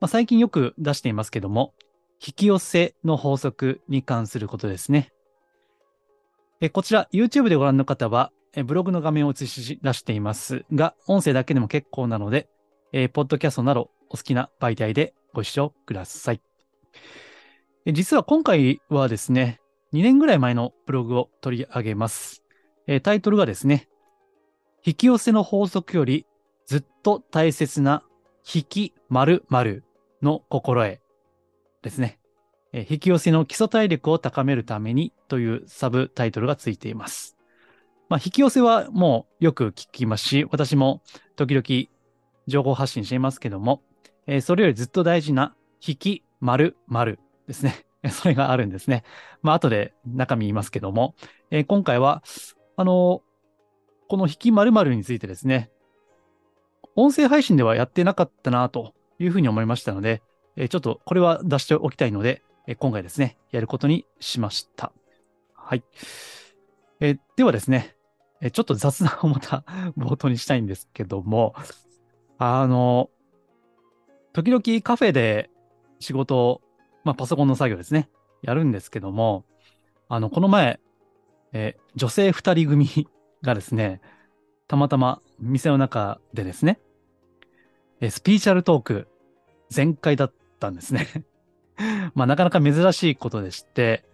まあ、最近よく出していますけども、引き寄せの法則に関することですね。えこちら、YouTube でご覧の方は、えブログの画面を映し出していますが、音声だけでも結構なので、えポッドキャストなどお好きな媒体でご視聴ください。え実は今回はですね、2年ぐらい前のブログを取り上げます。えタイトルがですね、引き寄せの法則よりずっと大切な引き〇〇の心得ですね。引き寄せの基礎体力を高めるためにというサブタイトルがついています。まあ、引き寄せはもうよく聞きますし、私も時々情報発信していますけども、それよりずっと大事な引き〇〇ですね。それがあるんですね。まあ、後で中身言いますけども、え今回は、あのこの引き〇〇についてですね、音声配信ではやってなかったなというふうに思いましたので、えちょっとこれは出しておきたいので、え今回ですね、やることにしました。はい。えではですね、えちょっと雑談をまた 冒頭にしたいんですけども、あの、時々カフェで仕事を、まあパソコンの作業ですね、やるんですけども、あの、この前、え女性二人組がですね、たまたま店の中でですね、えスピーチャルトーク全開だったんですね。まあなかなか珍しいことでして、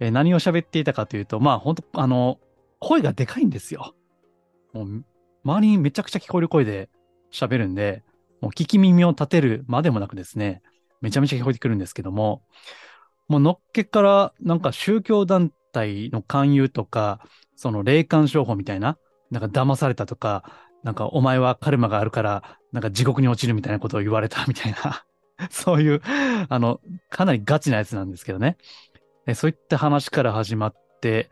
え何を喋っていたかというと、まあ本当あの、声がでかいんですよ。もう周りにめちゃくちゃ聞こえる声で喋るんで、もう聞き耳を立てるまでもなくですね、めちゃめちゃ聞こえてくるんですけども、もうのっけからなんか宗教団体の勧誘とか、その霊感商法みたいな、なんか騙されたとか、なんかお前はカルマがあるから、なんか地獄に落ちるみたいなことを言われたみたいな、そういう、あの、かなりガチなやつなんですけどね。そういった話から始まって、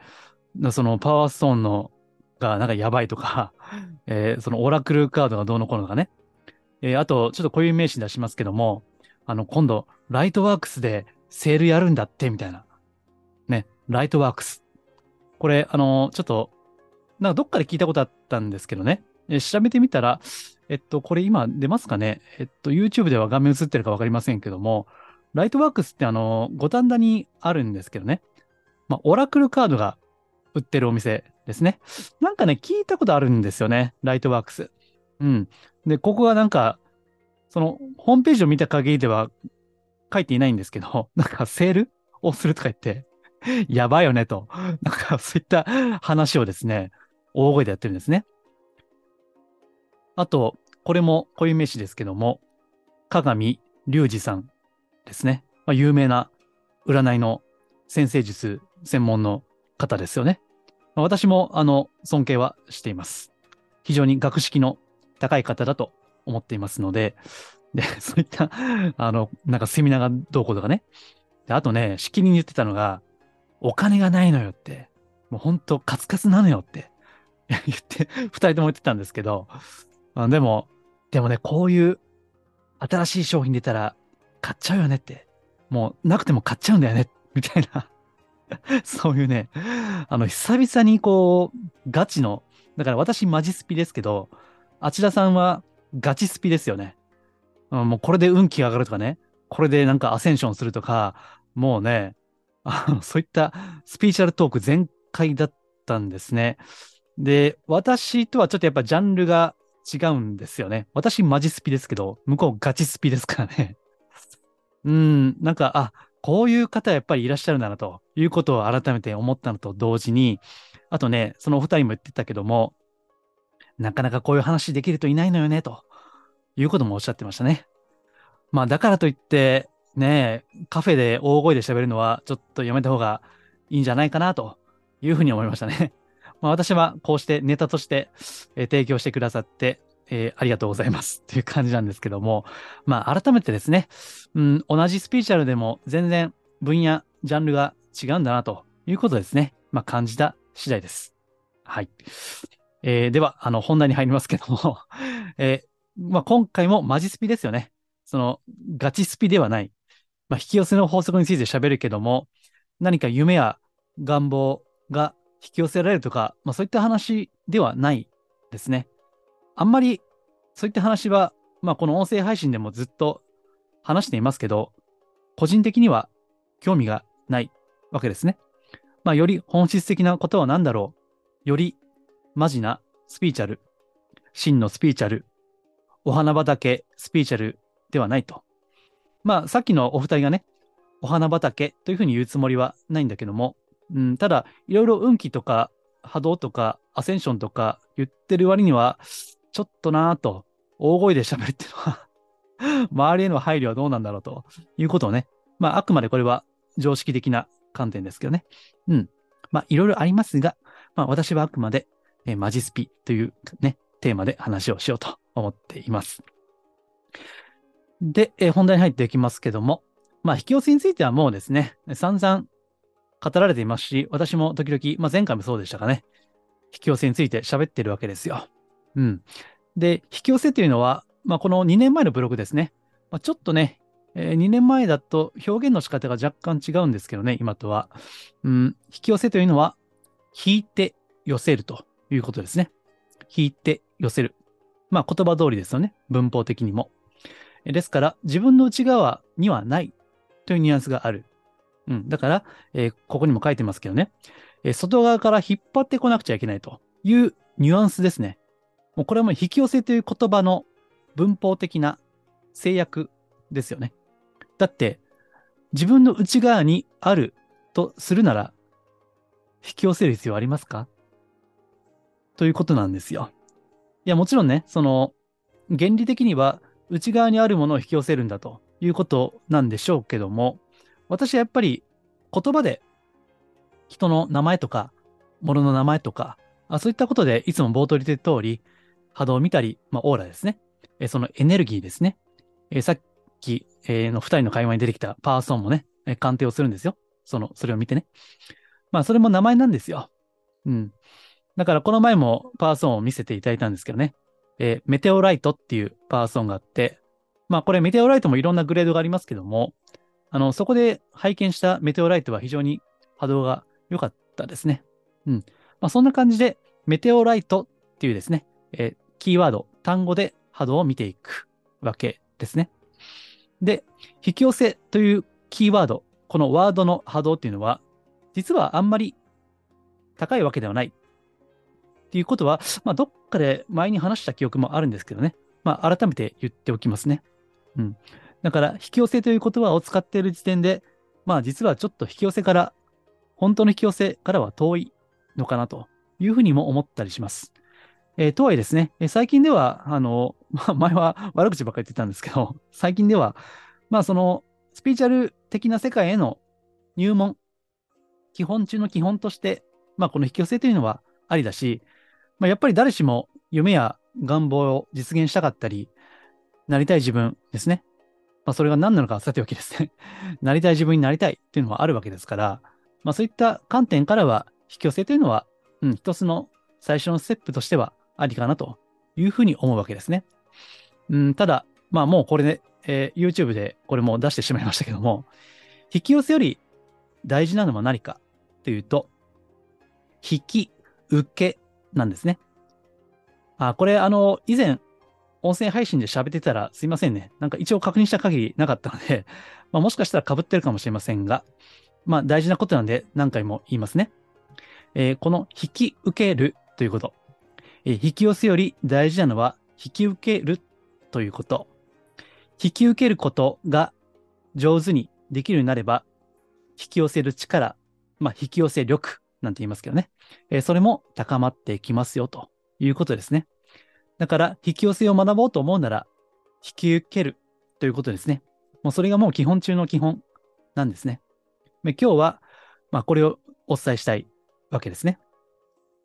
そのパワーストーンのがなんかやばいとか、えーそのオラクルカードがどうのこうのとかね。えーあと、ちょっとこういう名詞出しますけども、あの、今度、ライトワークスでセールやるんだって、みたいな。ね、ライトワークス。これ、あの、ちょっと、なんかどっかで聞いたことあったんですけどね。えー調べてみたら、えっと、これ今出ますかね？えっと、YouTube では画面映ってるかわかりませんけども、ライトワークスってあの、五反田にあるんですけどね。まあ、オラクルカードが売ってるお店ですね。なんかね、聞いたことあるんですよね。ライトワークス。うん。で、ここがなんか、その、ホームページを見た限りでは書いていないんですけど、なんかセールをするとか言って、やばいよねと。なんかそういった話をですね、大声でやってるんですね。あと、これも固有名詞ですけども、鏡隆二さんですね。まあ、有名な占いの先生術専門の方ですよね。まあ私も、あの、尊敬はしています。非常に学識の高い方だと思っていますので、で、そういった、あの、なんかセミナーがどうこうとかね。で、あとね、しきりに言ってたのが、お金がないのよって、もうほんとカツカツなのよって 言って、二人とも言ってたんですけど、あでも、でもね、こういう新しい商品出たら買っちゃうよねって。もうなくても買っちゃうんだよね、みたいな。そういうね、あの、久々にこう、ガチの、だから私マジスピですけど、あちらさんはガチスピですよね。うんもうこれで運気が上がるとかね、これでなんかアセンションするとか、もうね、あのそういったスピーチャルトーク全開だったんですね。で、私とはちょっとやっぱジャンルが違うんですよね。私マジスピですけど、向こうガチスピですからね。うん、なんか、あ、こういう方やっぱりいらっしゃるんだなということを改めて思ったのと同時に、あとね、そのお二人も言ってたけども、なかなかこういう話できるといないのよね、ということもおっしゃってましたね。まあだからといって、ね、カフェで大声で喋るのはちょっとやめた方がいいんじゃないかなというふうに思いましたね。まあ私はこうしてネタとして、えー提供してくださって、えー、ありがとうございますっていう感じなんですけども、まあ改めてですね、うん、同じスピーチャルでも全然分野、ジャンルが違うんだなということですね。まあ感じた次第です。はい。えー、では、あの、本題に入りますけども えー、まあ今回もマジスピですよね。その、ガチスピではない。まあ引き寄せの法則について喋るけども、何か夢や願望が引き寄せられるとか、まあそういった話ではないですね。あんまりそういった話は、まあこの音声配信でもずっと話していますけど、個人的には興味がないわけですね。まあより本質的なことは何だろう。よりマジなスピーチャル、真のスピーチャル、お花畑スピーチャルではないと。まあさっきのお二人がね、お花畑というふうに言うつもりはないんだけども、うん、ただいろいろ運気とか波動とかアセンションとか言ってる割には、ちょっとなぁと、大声で喋ってるのは 周りへの配慮はどうなんだろうということをね、まあ、あくまでこれは常識的な観点ですけどね。うん。まあ、いろいろありますが、まあ、私はあくまで、えー、マジスピというね、テーマで話をしようと思っています。で、えー、本題に入っていきますけども、まあ、引き寄せについてはもうですね、散々語られていますし、私も時々、まあ、前回もそうでしたかね、引き寄せについて喋ってるわけですよ。うん。で、引き寄せというのは、まあ、この2年前のブログですね。まあ、ちょっとね、えー、2年前だと表現の仕方が若干違うんですけどね、今とは。うん、引き寄せというのは、引いて寄せるということですね。引いて寄せる。まあ言葉通りですよね。文法的にも。ですから、自分の内側にはないというニュアンスがある。うん。だから、えー、ここにも書いてますけどね。えー、外側から引っ張ってこなくちゃいけないというニュアンスですね。もうこれはもう引き寄せという言葉の文法的な制約ですよね。だって、自分の内側にあるとするなら、引き寄せる必要ありますか？ということなんですよ。いや、もちろんね、その、原理的には内側にあるものを引き寄せるんだということなんでしょうけども、私はやっぱり言葉で人の名前とか、物の名前とか、あそういったことでいつも冒頭に言って通り、波動を見たり、まあ、オーラですね。えそのエネルギーですね。えさっき、えの二人の会話に出てきたパーソンもね、え鑑定をするんですよ。その、それを見てね。まあ、それも名前なんですよ。うん。だから、この前もパーソンを見せていただいたんですけどね。えメテオライトっていうパーソンがあって、まあ、これメテオライトもいろんなグレードがありますけども、あの、そこで拝見したメテオライトは非常に波動が良かったですね。うん。まあ、そんな感じで、メテオライトっていうですね、えー、キーワード、単語で波動を見ていくわけですね。で、引き寄せというキーワード、このワードの波動っていうのは、実はあんまり高いわけではない。っていうことは、まあ、どっかで前に話した記憶もあるんですけどね。まあ、改めて言っておきますね。うん。だから、引き寄せという言葉を使っている時点で、まあ、実はちょっと引き寄せから、本当の引き寄せからは遠いのかなというふうにも思ったりします。えー、とはいえですね、え最近では、あの、まあ、前は悪口ばっかり言ってたんですけど、最近では、まあ、その、スピーチャル的な世界への入門、基本中の基本として、まあ、この引き寄せというのはありだし、まあ、やっぱり誰しも夢や願望を実現したかったり、なりたい自分ですね。まあ、それが何なのかさておきですね。なりたい自分になりたいっていうのはあるわけですから、まあ、そういった観点からは、引き寄せというのは、うん、一つの最初のステップとしてはありかなというふうに思うわけですね。うん、ただ、まあもうこれで、えー、YouTube でこれも出してしまいましたけども、引き寄せより大事なのは何かというと、引き受けなんですね。あ、これあの、以前、音声配信で喋ってたらすいませんね。なんか一応確認した限りなかったので、まあ、もしかしたら被ってるかもしれませんが、まあ大事なことなんで何回も言いますね。えー、この引き受けるということ。え引き寄せより大事なのは引き受けるということ。引き受けることが上手にできるようになれば、引き寄せる力、まあ、引き寄せ力なんて言いますけどね。えそれも高まってきますよということですね。だから、引き寄せを学ぼうと思うなら、引き受けるということですね。もうそれがもう基本中の基本なんですね。今日は、まあ、これをお伝えしたいわけですね。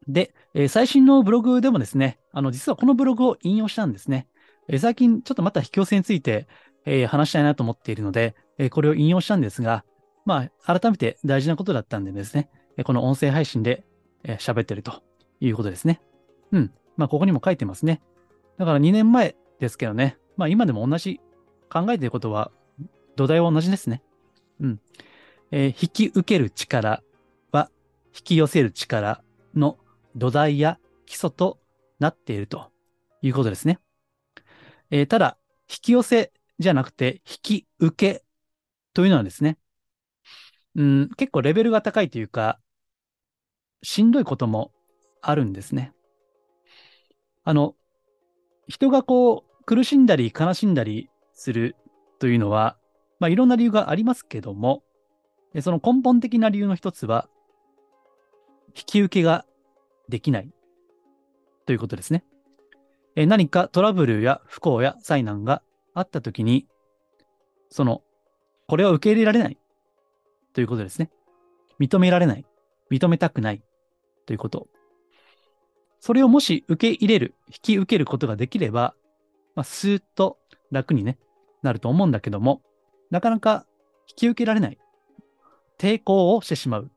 で、えー最新のブログでもですね、あの、実はこのブログを引用したんですね。えー最近ちょっとまた引き寄せについて、えー話したいなと思っているので、えこれを引用したんですが、まあ、改めて大事なことだったんでですね、この音声配信で喋ってるということですね。うん。まあ、ここにも書いてますね。だから2年前ですけどね、まあ、今でも同じ考えてることは、土台は同じですね。うん。えー引き受ける力は、引き寄せる力の土台や基礎となっているということですね。えーただ、引き寄せじゃなくて、引き受けというのはですね、うん、結構レベルが高いというか、しんどいこともあるんですね。あの、人がこう、苦しんだり悲しんだりするというのは、まあいろんな理由がありますけども、その根本的な理由の一つは、引き受けができないということですね。え何かトラブルや不幸や災難があったときに、その、これを受け入れられないということですね。認められない、認めたくないということ。それをもし受け入れる、引き受けることができれば、まあ、スーッと楽にね、なると思うんだけども、なかなか引き受けられない。抵抗をしてしまう。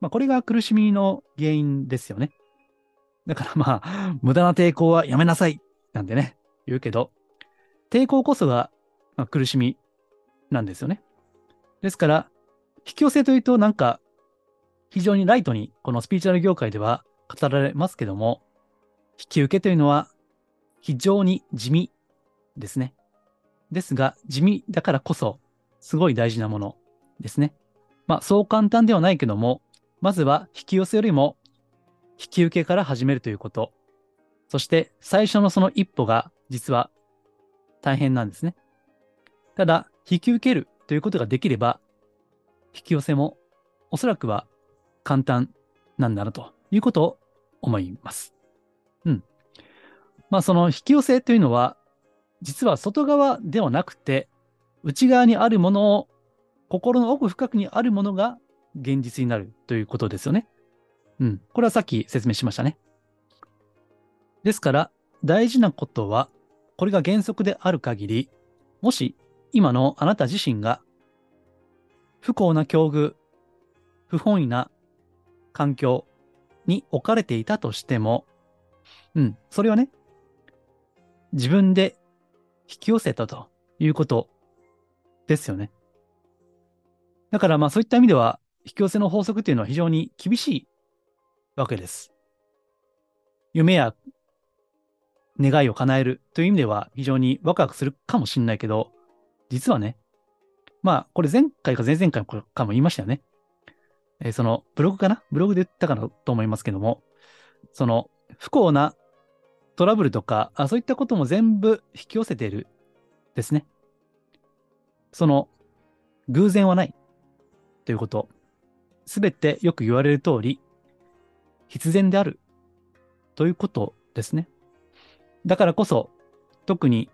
まあ、これが苦しみの原因ですよね。だからまあ、無駄な抵抗はやめなさいなんてね、言うけど、抵抗こそが、まあ、苦しみなんですよね。ですから、引き寄せというとなんか、非常にライトに、このスピーチュアル業界では語られますけども、引き受けというのは非常に地味ですね。ですが、地味だからこそ、すごい大事なものですね。まあ、そう簡単ではないけども、まずは引き寄せよりも、引き受けから始めるということ。そして、最初のその一歩が、実は大変なんですね。ただ、引き受けるということができれば、引き寄せもおそらくは簡単なんだなということを思います。うん。まあその引き寄せというのは、実は外側ではなくて、内側にあるものを、心の奥深くにあるものが現実になるということですよね。うん。これはさっき説明しましたね。ですから、大事なことは、これが原則である限り、もし今のあなた自身が不幸な境遇、不本意な環境に置かれていたとしても、うん、それはね、自分で引き寄せたということですよね。だからまあそういった意味では、引き寄せの法則っていうのは非常に厳しいわけです。夢や願いを叶えるという意味では非常にワクワクするかもしれないけど、実はね、まあこれ前回か前々回かも言いましたよね。えーそのブログかな？ブログで言ったかなと思いますけども、その不幸なトラブルとかあ、そういったことも全部引き寄せているですね。その偶然はないということ。すべてよく言われる通り、必然であるということですね。だからこそ、特に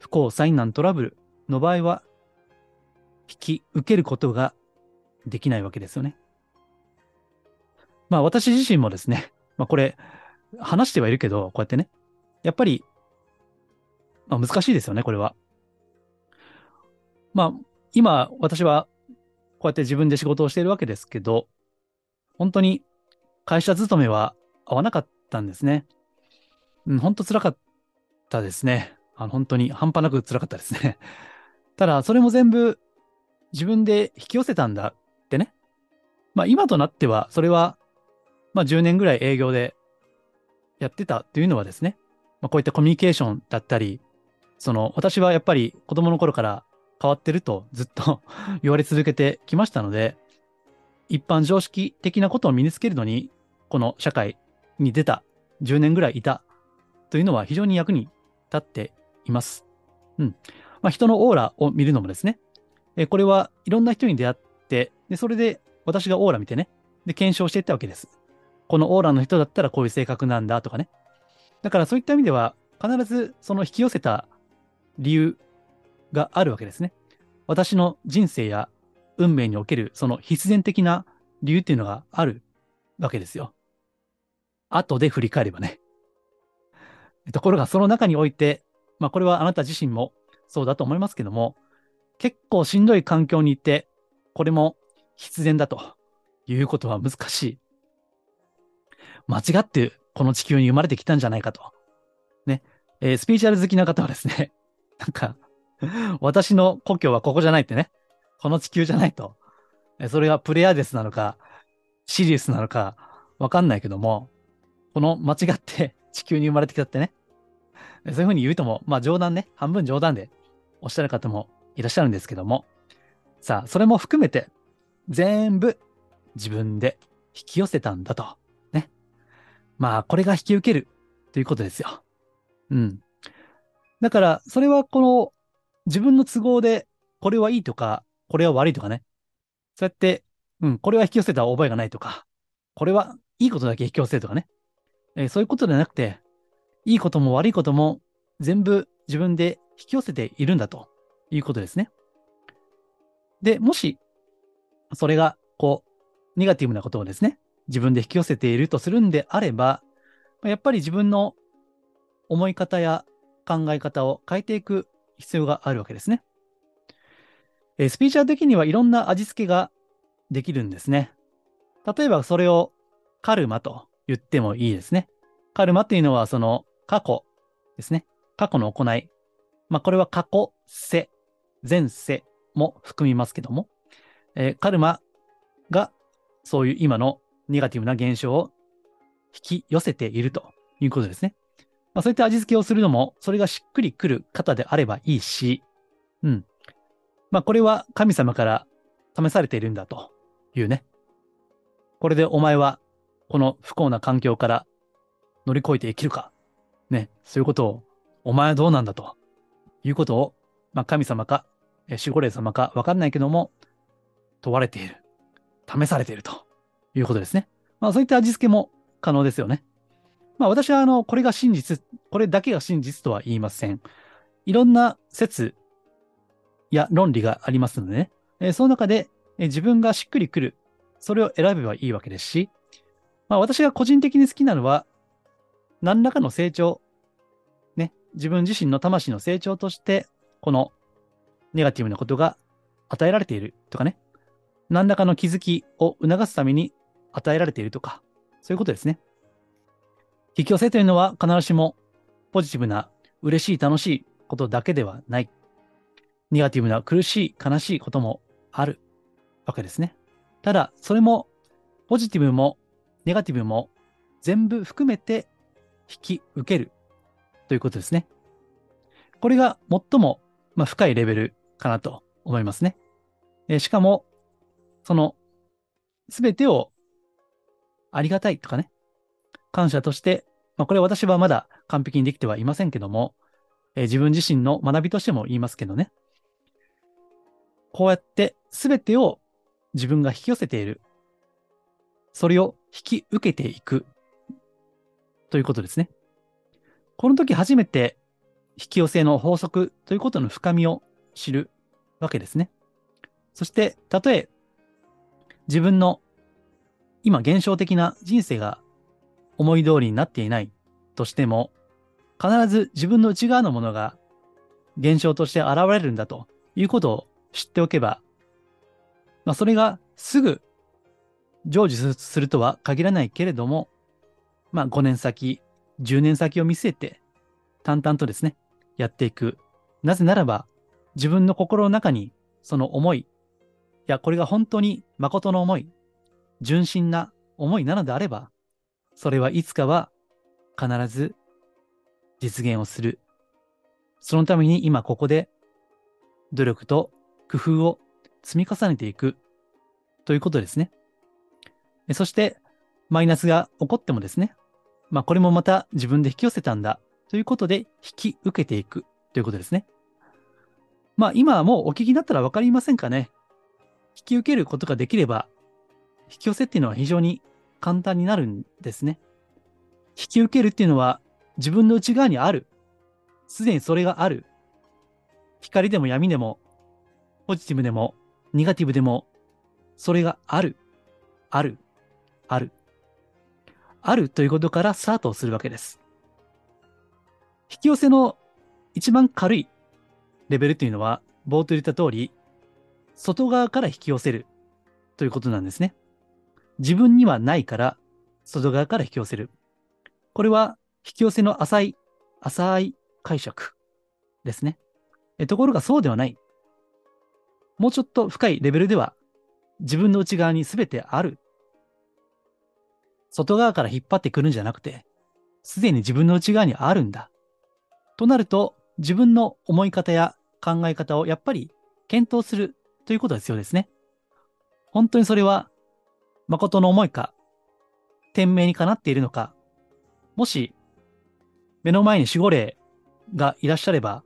不幸、災難、トラブルの場合は、引き受けることができないわけですよね。まあ私自身もですね、まあこれ話してはいるけど、こうやってね、やっぱり、まあ、難しいですよね、これは。まあ今私はこうやって自分で仕事をしているわけですけど、本当に会社勤めは合わなかったんですね。うん、本当辛かったですね。あの本当に半端なく辛かったですね。ただ、それも全部自分で引き寄せたんだ。まあ今となっては、それは、まあ10年ぐらい営業でやってたっていうのはですね、まあこういったコミュニケーションだったり、その私はやっぱり子供の頃から変わってるとずっと 言われ続けてきましたので、一般常識的なことを身につけるのに、この社会に出た10年ぐらいいたというのは非常に役に立っています。うん。まあ人のオーラを見るのもですね、えこれはいろんな人に出会って、で、それで私がオーラ見てね、で、検証していったわけです。このオーラの人だったらこういう性格なんだとかね。だからそういった意味では、必ずその引き寄せた理由があるわけですね。私の人生や運命におけるその必然的な理由っていうのがあるわけですよ。後で振り返ればね。ところがその中において、まあこれはあなた自身もそうだと思いますけども、結構しんどい環境にいて、これも必然だということは難しい。間違ってこの地球に生まれてきたんじゃないかと。ね。えー、スピーチャル好きな方はですね、なんか、私の故郷はここじゃないってね、この地球じゃないと。それがプレアデスなのか、シリウスなのか、わかんないけども、この間違って地球に生まれてきたってね。そういうふうに言うとも、まあ冗談ね、半分冗談でおっしゃる方もいらっしゃるんですけども、さあ、それも含めて、全部自分で引き寄せたんだと。ね。まあ、これが引き受けるということですよ。うん。だから、それはこの自分の都合で、これはいいとか、これは悪いとかね。そうやって、うん、これは引き寄せた覚えがないとか、これはいいことだけ引き寄せるとかね。えー、そういうことではなくて、いいことも悪いことも全部自分で引き寄せているんだということですね。で、もし、それが、こう、ネガティブなことをですね、自分で引き寄せているとするんであれば、やっぱり自分の思い方や考え方を変えていく必要があるわけですね。えスピーチャー的にはいろんな味付けができるんですね。例えばそれをカルマと言ってもいいですね。カルマっていうのはその過去ですね。過去の行い。まあこれは過去世、前世も含みますけども、えー、カルマがそういう今のネガティブな現象を引き寄せているということですね。まあ、そういった味付けをするのも、それがしっくりくる方であればいいし、うん。まあ、これは神様から試されているんだというね。これでお前はこの不幸な環境から乗り越えて生きるか。ね。そういうことを、お前はどうなんだということを、まあ、神様か守護霊様かわかんないけども、問われている。試されているということですね。まあそういった味付けも可能ですよね。まあ私はあの、これが真実、これだけが真実とは言いません。いろんな説や論理がありますのでね、えー、その中で、えー、自分がしっくりくる、それを選べばいいわけですし、まあ私が個人的に好きなのは、何らかの成長、ね、自分自身の魂の成長として、このネガティブなことが与えられているとかね、何らかの気づきを促すために与えられているとか、そういうことですね。引き寄せというのは必ずしもポジティブな嬉しい楽しいことだけではない。ネガティブな苦しい悲しいこともあるわけですね。ただ、それもポジティブもネガティブも全部含めて引き受けるということですね。これが最も、まあ、深いレベルかなと思いますね。えしかも、その、すべてをありがたいとかね、感謝として、まあ、これ私はまだ完璧にできてはいませんけども、え自分自身の学びとしても言いますけどね、こうやってすべてを自分が引き寄せている。それを引き受けていく。ということですね。この時初めて引き寄せの法則ということの深みを知るわけですね。そして、たとえ自分の今現象的な人生が思い通りになっていないとしても、必ず自分の内側のものが現象として現れるんだということを知っておけば、まあ、それがすぐ成就するとは限らないけれども、まあ、5年先、10年先を見据えて、淡々とですね、やっていく。なぜならば、自分の心の中にその思い、いや、これが本当に誠の思い、純真な思いなのであれば、それはいつかは必ず実現をする。そのために今ここで努力と工夫を積み重ねていくということですね。そして、マイナスが起こってもですね、まあこれもまた自分で引き寄せたんだということで引き受けていくということですね。まあ今はもうお聞きになったらわかりませんかね。引き受けることができれば、引き寄せっていうのは非常に簡単になるんですね。引き受けるっていうのは自分の内側にある。すでにそれがある。光でも闇でも、ポジティブでも、ネガティブでも、それがある。ある。ある。あるということからスタートをするわけです。引き寄せの一番軽いレベルというのは、冒頭言った通り、外側から引き寄せるということなんですね。自分にはないから、外側から引き寄せる。これは、引き寄せの浅い、浅い解釈ですね。ところがそうではない。もうちょっと深いレベルでは、自分の内側に全てある。外側から引っ張ってくるんじゃなくて、すでに自分の内側にあるんだ。となると、自分の思い方や考え方をやっぱり検討するということが必要ですね。本当にそれは誠の思いか、天命にかなっているのか、もし目の前に守護霊がいらっしゃれば、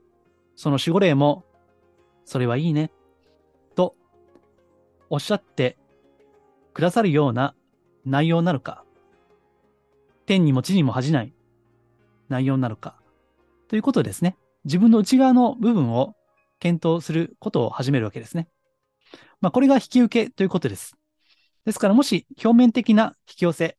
その守護霊も、それはいいね、とおっしゃってくださるような内容なのか、天にも地にも恥じない内容なのか、ということですね。自分の内側の部分を検討することを始めるわけですね。まあ、これが引き受けということです。ですから、もし表面的な引き寄せ、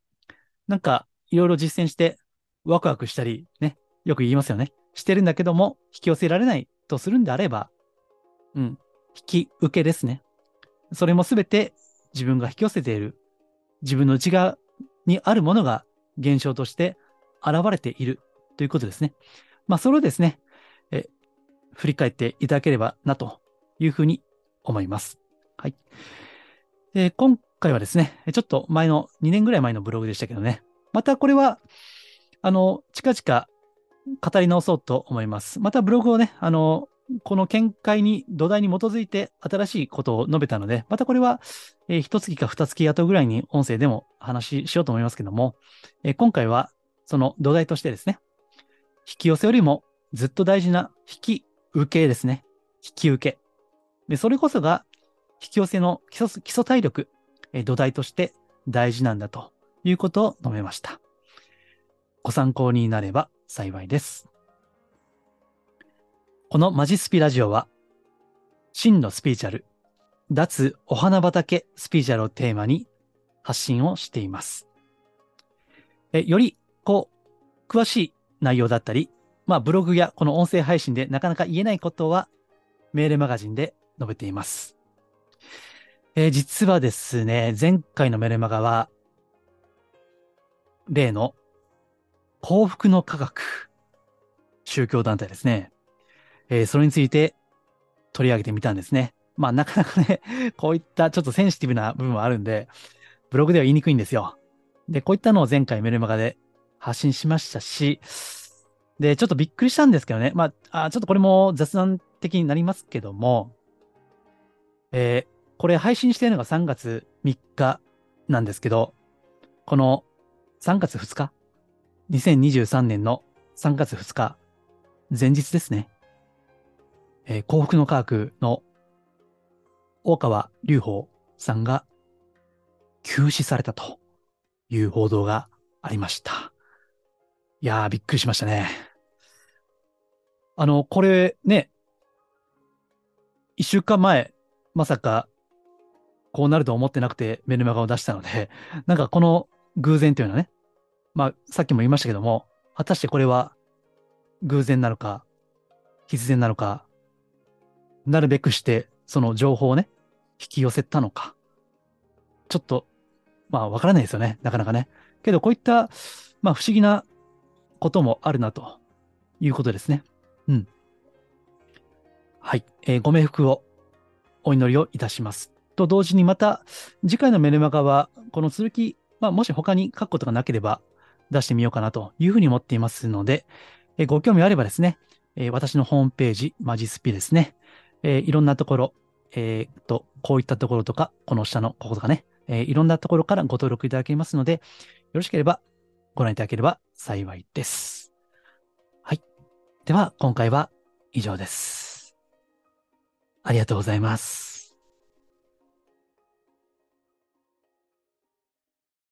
なんかいろいろ実践してワクワクしたり、ね、よく言いますよね。してるんだけども、引き寄せられないとするんであれば、うん、引き受けですね。それもすべて自分が引き寄せている、自分の内側にあるものが現象として現れているということですね。まあ、それをですね、え振り返っていただければなというふうに思います。はい。え、今回はですね、ちょっと前の、2年ぐらい前のブログでしたけどね、またこれは、あの、近々語り直そうと思います。またブログをね、あの、この見解に、土台に基づいて新しいことを述べたので、またこれは、えー、一月か二月後ぐらいに音声でも話しようと思いますけども、えー、今回はその土台としてですね、引き寄せよりもずっと大事な引き受けですね。引き受け。で、それこそが引き寄せの基礎基礎体力、え土台として大事なんだということを述べました。ご参考になれば幸いです。このマジスピラジオは、真のスピーチャル、脱お花畑スピーチャルをテーマに発信をしています。えより、こう、詳しい内容だったり、まあ、ブログやこの音声配信でなかなか言えないことは、メールマガジンで述べています。えー、実はですね、前回のメルマガは、例の幸福の科学、宗教団体ですね。えー、それについて取り上げてみたんですね。まあなかなかね、こういったちょっとセンシティブな部分はあるんで、ブログでは言いにくいんですよ。で、こういったのを前回メルマガで発信しましたし、で、ちょっとびっくりしたんですけどね。まあ、あちょっとこれも雑談的になりますけども、えー、これ配信してるのが3月3日なんですけど、この3月2日 ?2023 年の3月2日、前日ですね。えー、幸福の科学の大川隆法さんが休止されたという報道がありました。いやー、びっくりしましたね。あの、これね、一週間前、まさかこうなると思ってなくてメルマガを出したので、なんかこの偶然というのはね、まあさっきも言いましたけども、果たしてこれは偶然なのか、必然なのか、なるべくしてその情報をね、引き寄せたのか、ちょっと、まあわからないですよね、なかなかね。けどこういった、まあ不思議なこともあるなということですね。うん。はい。えー、ご冥福をお祈りをいたします。と同時にまた次回のメルマガはこの続き、まあ、もし他に書くことがなければ出してみようかなというふうに思っていますので、えご興味あればですね、え私のホームページ、マジスピですね、えいろんなところ、えー、と、こういったところとか、この下のこことかね、えいろんなところからご登録いただけますので、よろしければご覧いただければ幸いです。はい。では、今回は以上です。ありがとうございます。